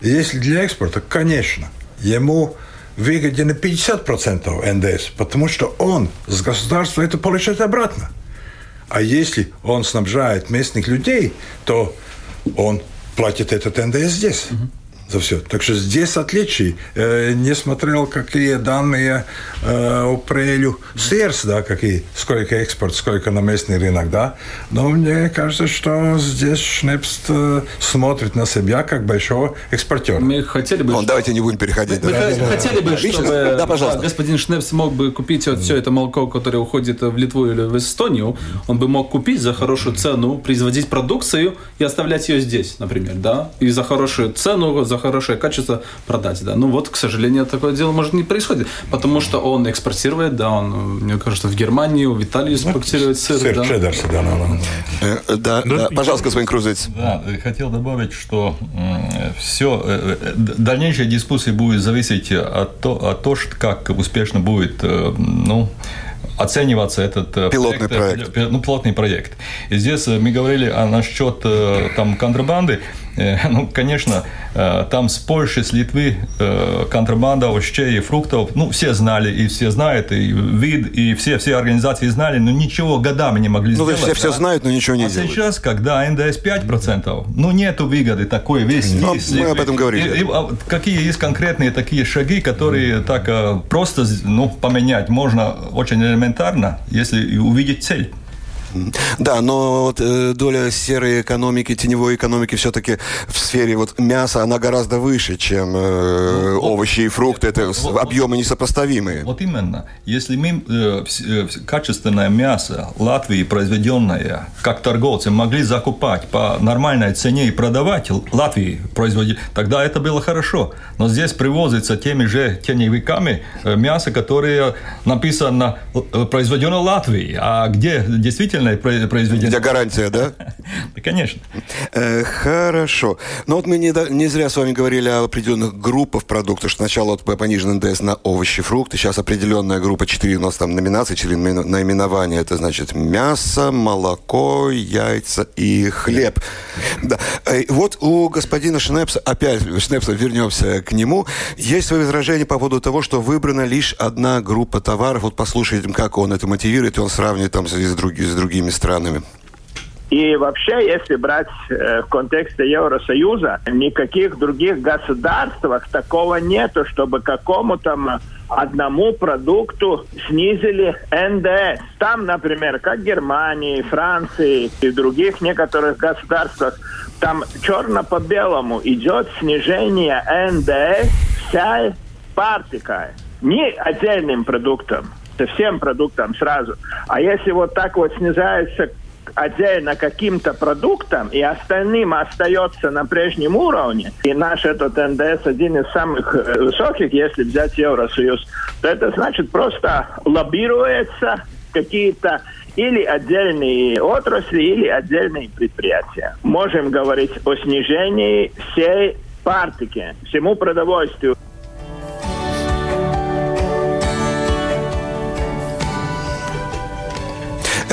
Если для экспорта, конечно, ему выгоден 50% НДС, потому что он с государства это получает обратно. А если он снабжает местных людей, то он платит этот НДС здесь. За все. Так что здесь отличий. Э, не смотрел, какие данные э, у Прелю СЕРС, да, какие, сколько экспорт, сколько на местный рынок, да. Но мне кажется, что здесь Шнепс э, смотрит на себя как большого экспортера. Мы хотели бы... Ну, что... давайте не будем переходить. Мы да, да, хотели бы, чтобы да, пожалуйста. господин Шнепс мог бы купить вот все это молоко, которое уходит в Литву или в Эстонию. Он бы мог купить за хорошую цену, производить продукцию и оставлять ее здесь, например, да. И за хорошую цену, за за хорошее качество продать, да. Ну вот, к сожалению, такое дело может не происходит, потому что он экспортирует, да, он, мне кажется, в Германию, в Италию ну, экспортирует сыр, сыр да. чеддер всегда, да, да. Да, ну, да. Пожалуйста, господин Крузец. Да, хотел добавить, что все, э, э, дальнейшая дискуссия будет зависеть от того, от того как успешно будет, э, ну, оцениваться этот пилотный проект, проект. Ну, пилотный проект. И здесь мы говорили о насчет там контрабанды. Ну, конечно, там с Польши, с Литвы контрабанда овощей и фруктов, ну, все знали и все знают, и вид, и все, все организации знали, но ничего годами не могли ну, сделать. Ну, все, все знают, но ничего не а делают. сейчас, когда НДС 5%, ну, нету выгоды такой весь ну. Мы об этом говорили. И, и, а какие есть конкретные такие шаги, которые так просто ну, поменять можно очень элементарно, если увидеть цель. Да, но вот э, доля серой экономики, теневой экономики все-таки в сфере вот мяса, она гораздо выше, чем э, вот, овощи и фрукты. Это вот, объемы несопоставимые. Вот именно. Если мы э, э, качественное мясо Латвии произведенное, как торговцы, могли закупать по нормальной цене и продавать Латвии производить, тогда это было хорошо. Но здесь привозится теми же теневиками э, мясо, которое написано произведено Латвии, а где действительно правильное произведение. Где гарантия, да? *laughs* Конечно. Э, хорошо. Но вот мы не, зря с вами говорили о определенных группах продуктов. Что сначала вот понижен НДС на овощи, фрукты. Сейчас определенная группа, 4 у нас там номинации, 4 наименования. Это значит мясо, молоко, яйца и хлеб. Да. Э, вот у господина Шнепса, опять Шнепса, вернемся к нему, есть свои возражения по поводу того, что выбрана лишь одна группа товаров. Вот послушайте, как он это мотивирует, и он сравнивает там с, с, друг, с другими другими странами? И вообще, если брать э, в контексте Евросоюза, никаких других государствах такого нету, чтобы какому-то одному продукту снизили НДС. Там, например, как Германии, Франции и других некоторых государствах, там черно по белому идет снижение НДС вся партика, не отдельным продуктом всем продуктам сразу. А если вот так вот снижается отдельно каким-то продуктам, и остальным остается на прежнем уровне, и наш этот НДС один из самых э, высоких, если взять Евросоюз, то это значит просто лоббируется какие-то или отдельные отрасли, или отдельные предприятия. Можем говорить о снижении всей партики, всему продовольствию.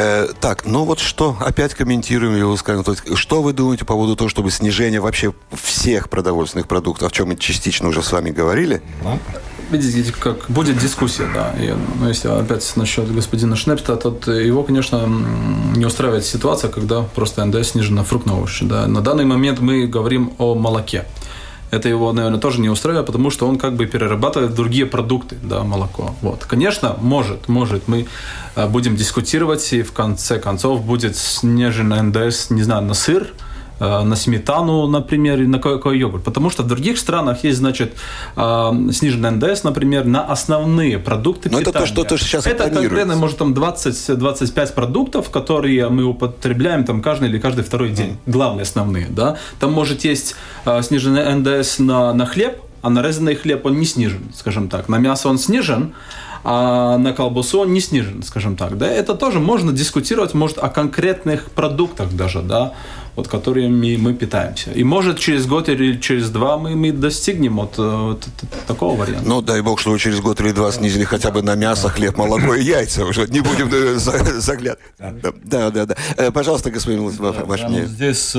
Э, так, ну вот что, опять комментируем его, скажем, то есть, что вы думаете по поводу того, чтобы снижение вообще всех продовольственных продуктов, о чем мы частично уже с вами говорили? Видите, как будет дискуссия, да. И, ну, если опять насчет господина Шнепта, то его, конечно, не устраивает ситуация, когда просто НДС снижен на фрукт на овощи. Да. На данный момент мы говорим о молоке это его, наверное, тоже не устраивает, потому что он как бы перерабатывает другие продукты, да, молоко. Вот. Конечно, может, может, мы э, будем дискутировать, и в конце концов будет снижен НДС, не знаю, на сыр, на сметану, например, и на какой йогурт. Потому что в других странах есть, значит, э, сниженный НДС, например, на основные продукты Но питания. это то, что, то, что сейчас Это конкретно, может, там 20-25 продуктов, которые мы употребляем там каждый или каждый второй день. Mm. Главные, основные, да. Там может есть э, сниженный НДС на, на хлеб, а нарезанный хлеб он не снижен, скажем так. На мясо он снижен, а на колбасу он не снижен, скажем так. Да? Это тоже можно дискутировать, может, о конкретных продуктах даже, да, вот, которыми мы питаемся. И может через год или через два мы, мы достигнем вот, э, вот, такого варианта. Ну, дай бог, что через год или два снизили хотя бы на мясо, хлеб, молоко и яйца. Уже не будем э, заглядывать. Да, да, да. Э, пожалуйста, господин ваше мнение. Здесь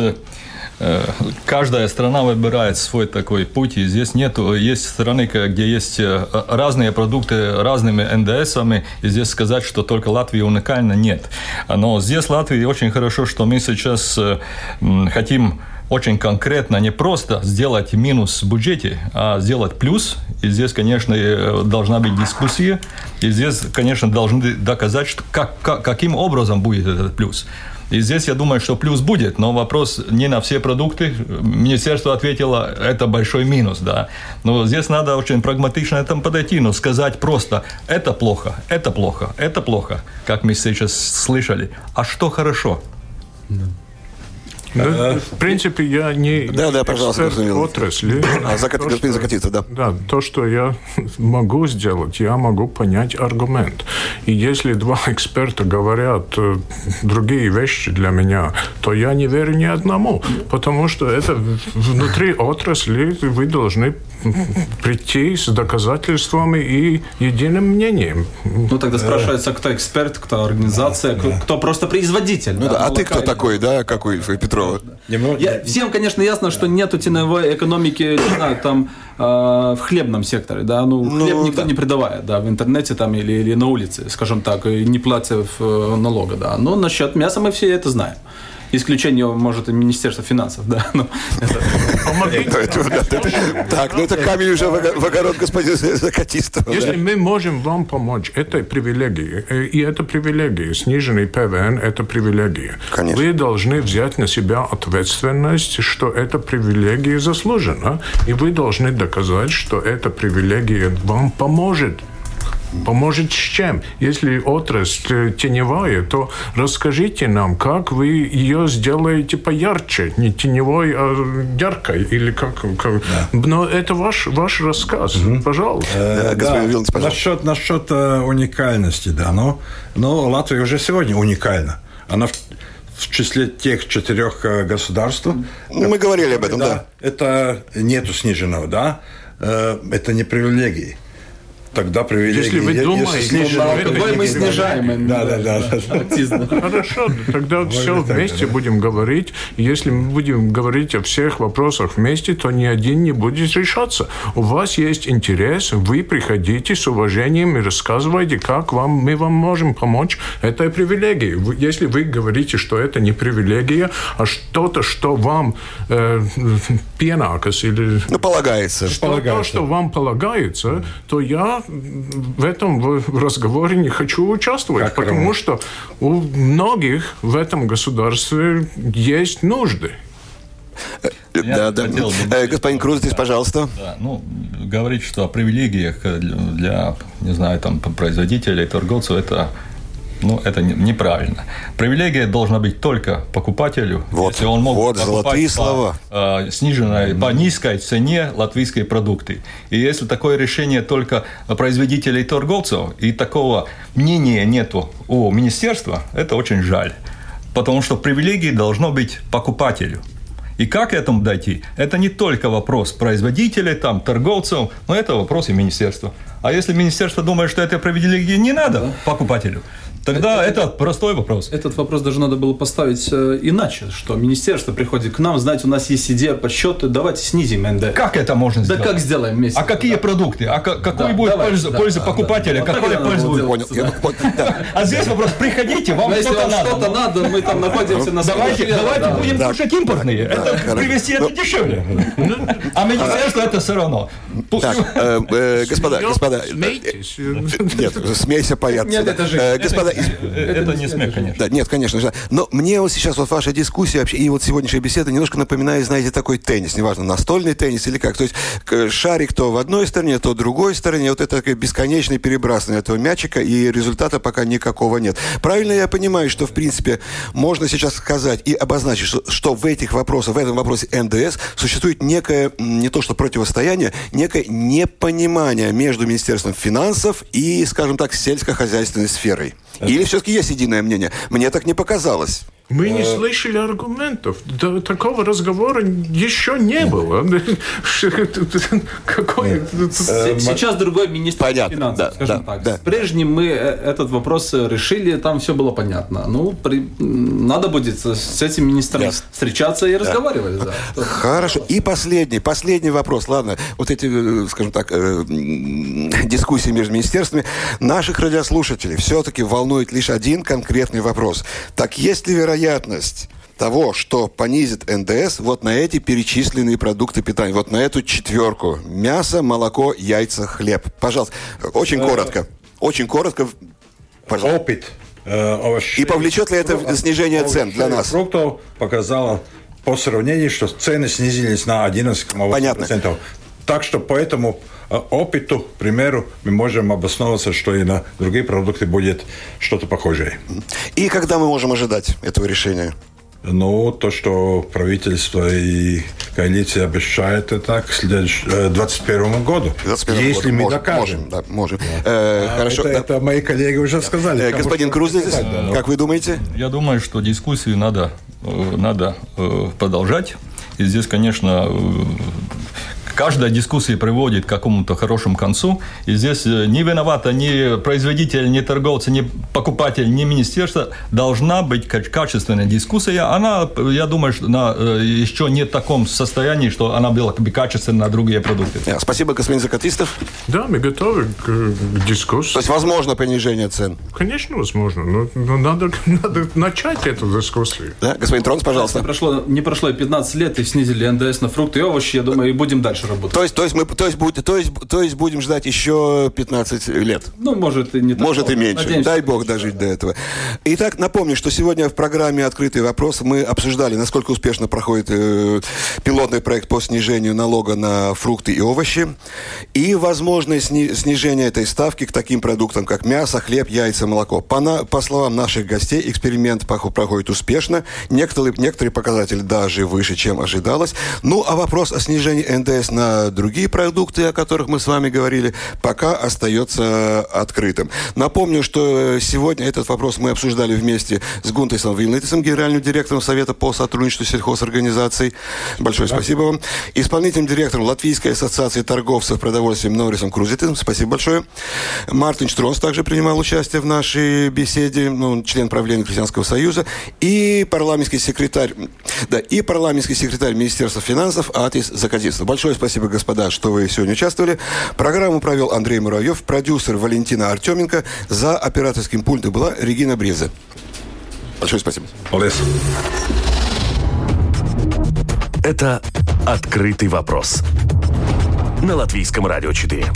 каждая страна выбирает свой такой путь, и здесь нету, есть страны, где есть разные продукты разными НДСами, и здесь сказать, что только Латвия уникальна, нет. Но здесь Латвии очень хорошо, что мы сейчас хотим очень конкретно не просто сделать минус в бюджете, а сделать плюс. И здесь, конечно, э, должна быть дискуссия. И здесь, конечно, должны доказать, что как, как, каким образом будет этот плюс. И здесь я думаю, что плюс будет, но вопрос не на все продукты. Министерство ответило, это большой минус, да. Но здесь надо очень прагматично этому подойти, но сказать просто, это плохо, это плохо, это плохо, как мы сейчас слышали. А что хорошо? Да. Да, в принципе, я не да, да, пожалуйста, отрасли. А закат, то, господин Закатица, да. Да, то, что я могу сделать, я могу понять аргумент. И если два эксперта говорят э, другие вещи для меня, то я не верю ни одному, потому что это внутри отрасли вы должны прийти с доказательствами и единым мнением. Ну, тогда спрашивается, кто эксперт, кто организация, кто, кто просто производитель. Ну, да, а ты кто такой, да, какой, Петрова? Немного... Я, всем, конечно, ясно, что нету теневой экономики, не знаю, там э, в хлебном секторе, да, ну, ну хлеб никто да. не продавает, да, в интернете там или, или на улице, скажем так, не платя э, налога, да. Но насчет мяса мы все это знаем. Исключение, может, и Министерство финансов, да. Ну, так, ну это камень уже в огород господина Закатистова. Если мы можем вам помочь, это привилегии. Э, и это привилегии. Сниженный ПВН – это привилегия. Конечно. Вы должны взять на себя ответственность, что эта привилегия заслужена. И вы должны доказать, что эта привилегия вам поможет Поможет с чем? Если отрасль теневая, то расскажите нам, как вы ее сделаете поярче, не теневой, а яркой, или как? как... Да. Но это ваш, ваш рассказ, угу. пожалуйста. Э, да, Вилнс, пожалуйста. Насчет, насчет э, уникальности, да, но, но Латвия уже сегодня уникальна. Она в, в числе тех четырех э, государств. Ну, мы говорили об этом, да. да. Это нету сниженного, да. Э, это не привилегии тогда привилегии. Если вы думаете, если алкоголь мы снижаем. Да, да, да. Хорошо, тогда все вместе будем говорить. Если мы будем говорить о всех вопросах вместе, то ни один не будет решаться. У вас есть интерес, вы приходите с уважением и рассказывайте, как вам, мы вам можем помочь. Это привилегия. Если вы говорите, что это не привилегия, а что-то, что вам э, пенакас или... Ну, полагается. Что, полагается. То, что вам полагается, то я в этом разговоре не хочу участвовать, как потому равно? что у многих в этом государстве есть нужды. Я да, да. Бы... Э, господин Круз, здесь, пожалуйста. Да, ну, говорить, что о привилегиях для, не знаю, там, производителей, торговцев, это ну, это неправильно. Привилегия должна быть только покупателю, вот, если он мог вот, золотые по слова. Э, сниженной, по низкой цене латвийские продукты. И если такое решение только производителей и торговцев, и такого мнения нету у министерства, это очень жаль. Потому что привилегии должно быть покупателю. И как к этому дойти? Это не только вопрос производителей, там, торговцев, но это вопрос и министерства. А если министерство думает, что это привилегии не надо да. покупателю, Тогда это, это простой вопрос. Этот вопрос даже надо было поставить э, иначе, что министерство приходит к нам, знаете, у нас есть идея подсчеты, давайте снизим НД. Как это можно сделать? Да как сделаем вместе? А какие да. продукты? А какой да, будет давай, польза, да, польза да, покупателя? Да, какой польза будет? Понял. А здесь вопрос, приходите, вам что-то надо. что-то надо, мы там находимся на Давайте, давайте будем кушать импортные. Это привезти это дешевле. А министерство это все равно. Так, э, э, *laughs* господа, господа. Нет, смейся, понятно. Нет, это же. Господа, это не смех, конечно. Да, нет, конечно же. Но мне вот сейчас вот ваша дискуссия вообще, и вот сегодняшняя беседа немножко напоминает, знаете, такой теннис, неважно, настольный теннис или как. То есть шарик то в одной стороне, то в другой стороне. Вот это бесконечное перебрасывание этого мячика, и результата пока никакого нет. Правильно я понимаю, что, в принципе, можно сейчас сказать и обозначить, что, что в этих вопросах, в этом вопросе НДС существует некое, не то что противостояние, некое непонимание между Министерством финансов и, скажем так, сельскохозяйственной сферой. Или все-таки есть единое мнение? Мне так не показалось. Мы не э, слышали аргументов. Да, такого разговора еще не было. *laughs* Какой... Э, сейчас другой министр финансов, скажем так. С прежним мы э, этот вопрос решили, там все было понятно. Ну, надо будет с этим министром встречаться и разговаривать. Хорошо. И последний, последний вопрос. Ладно, вот эти, скажем так, дискуссии между министерствами. Наших радиослушателей все-таки волнует лишь один конкретный вопрос. Так есть ли вероятность вероятность того, что понизит НДС вот на эти перечисленные продукты питания, вот на эту четверку. Мясо, молоко, яйца, хлеб. Пожалуйста, очень э, коротко. Очень коротко. Пожалуйста. Опыт. Э, И повлечет ли это снижение цен для нас? Фруктов показало по сравнению, что цены снизились на 11,8%. Понятно. Так что поэтому опыту, примеру, мы можем обосновываться, что и на другие продукты будет что-то похожее. И когда мы можем ожидать этого решения? Ну, то, что правительство и коалиция обещают, это к 2021 году. 21 если году. мы можем, докажем. Можем, да, можем. Да. Э, а, хорошо. Это, да. это мои коллеги уже сказали. Э, господин Круз, здесь, да, как вы думаете? Я думаю, что дискуссию надо, надо продолжать. И здесь, конечно, каждая дискуссия приводит к какому-то хорошему концу. И здесь не виновата ни производитель, ни торговцы, ни покупатель, ни министерство. Должна быть качественная дискуссия. Она, я думаю, что она еще не в таком состоянии, что она была бы качественна на другие продукты. Спасибо, господин Закатистов. Да, мы готовы к, к дискуссии. То есть возможно понижение цен? Конечно, возможно. Но, но надо, *laughs* надо начать эту дискуссию. Да, господин Тронс, пожалуйста. Не прошло, не прошло 15 лет и снизили НДС на фрукты и овощи. Я думаю, и будем дальше работать. То есть, то есть, мы, то есть, будет, то есть, то есть будем ждать еще 15 лет? Ну, может, и не так. Может, и меньше. Надеемся. Дай бог дожить до этого. Итак, напомню, что сегодня в программе «Открытый вопрос» мы обсуждали, насколько успешно проходит э, пилотный проект по снижению налога на фрукты и овощи и возможное сни, снижение этой ставки к таким продуктам, как мясо, хлеб, яйца, молоко. По, на, по словам наших гостей, эксперимент проходит успешно. Некоторые, некоторые показатели даже выше, чем ожидалось. Ну, а вопрос о снижении НДС на другие продукты, о которых мы с вами говорили, пока остается открытым. Напомню, что сегодня этот вопрос мы обсуждали вместе с Гунтесом Вилнетисом, генеральным директором Совета по сотрудничеству сельхозорганизаций. Большое да. спасибо вам. Исполнительным директором Латвийской ассоциации торговцев продовольствием Норрисом Крузитом. Спасибо большое. Мартин Штрос также принимал участие в нашей беседе, ну, член правления Христианского союза. И парламентский секретарь, да, и парламентский секретарь Министерства финансов Атис Закадистов. Большое спасибо, господа, что вы сегодня участвовали. Программу провел Андрей Муравьев, продюсер Валентина Артеменко. За операторским пультом была Регина Бриза. Большое спасибо. Олес. Это «Открытый вопрос» на Латвийском радио 4.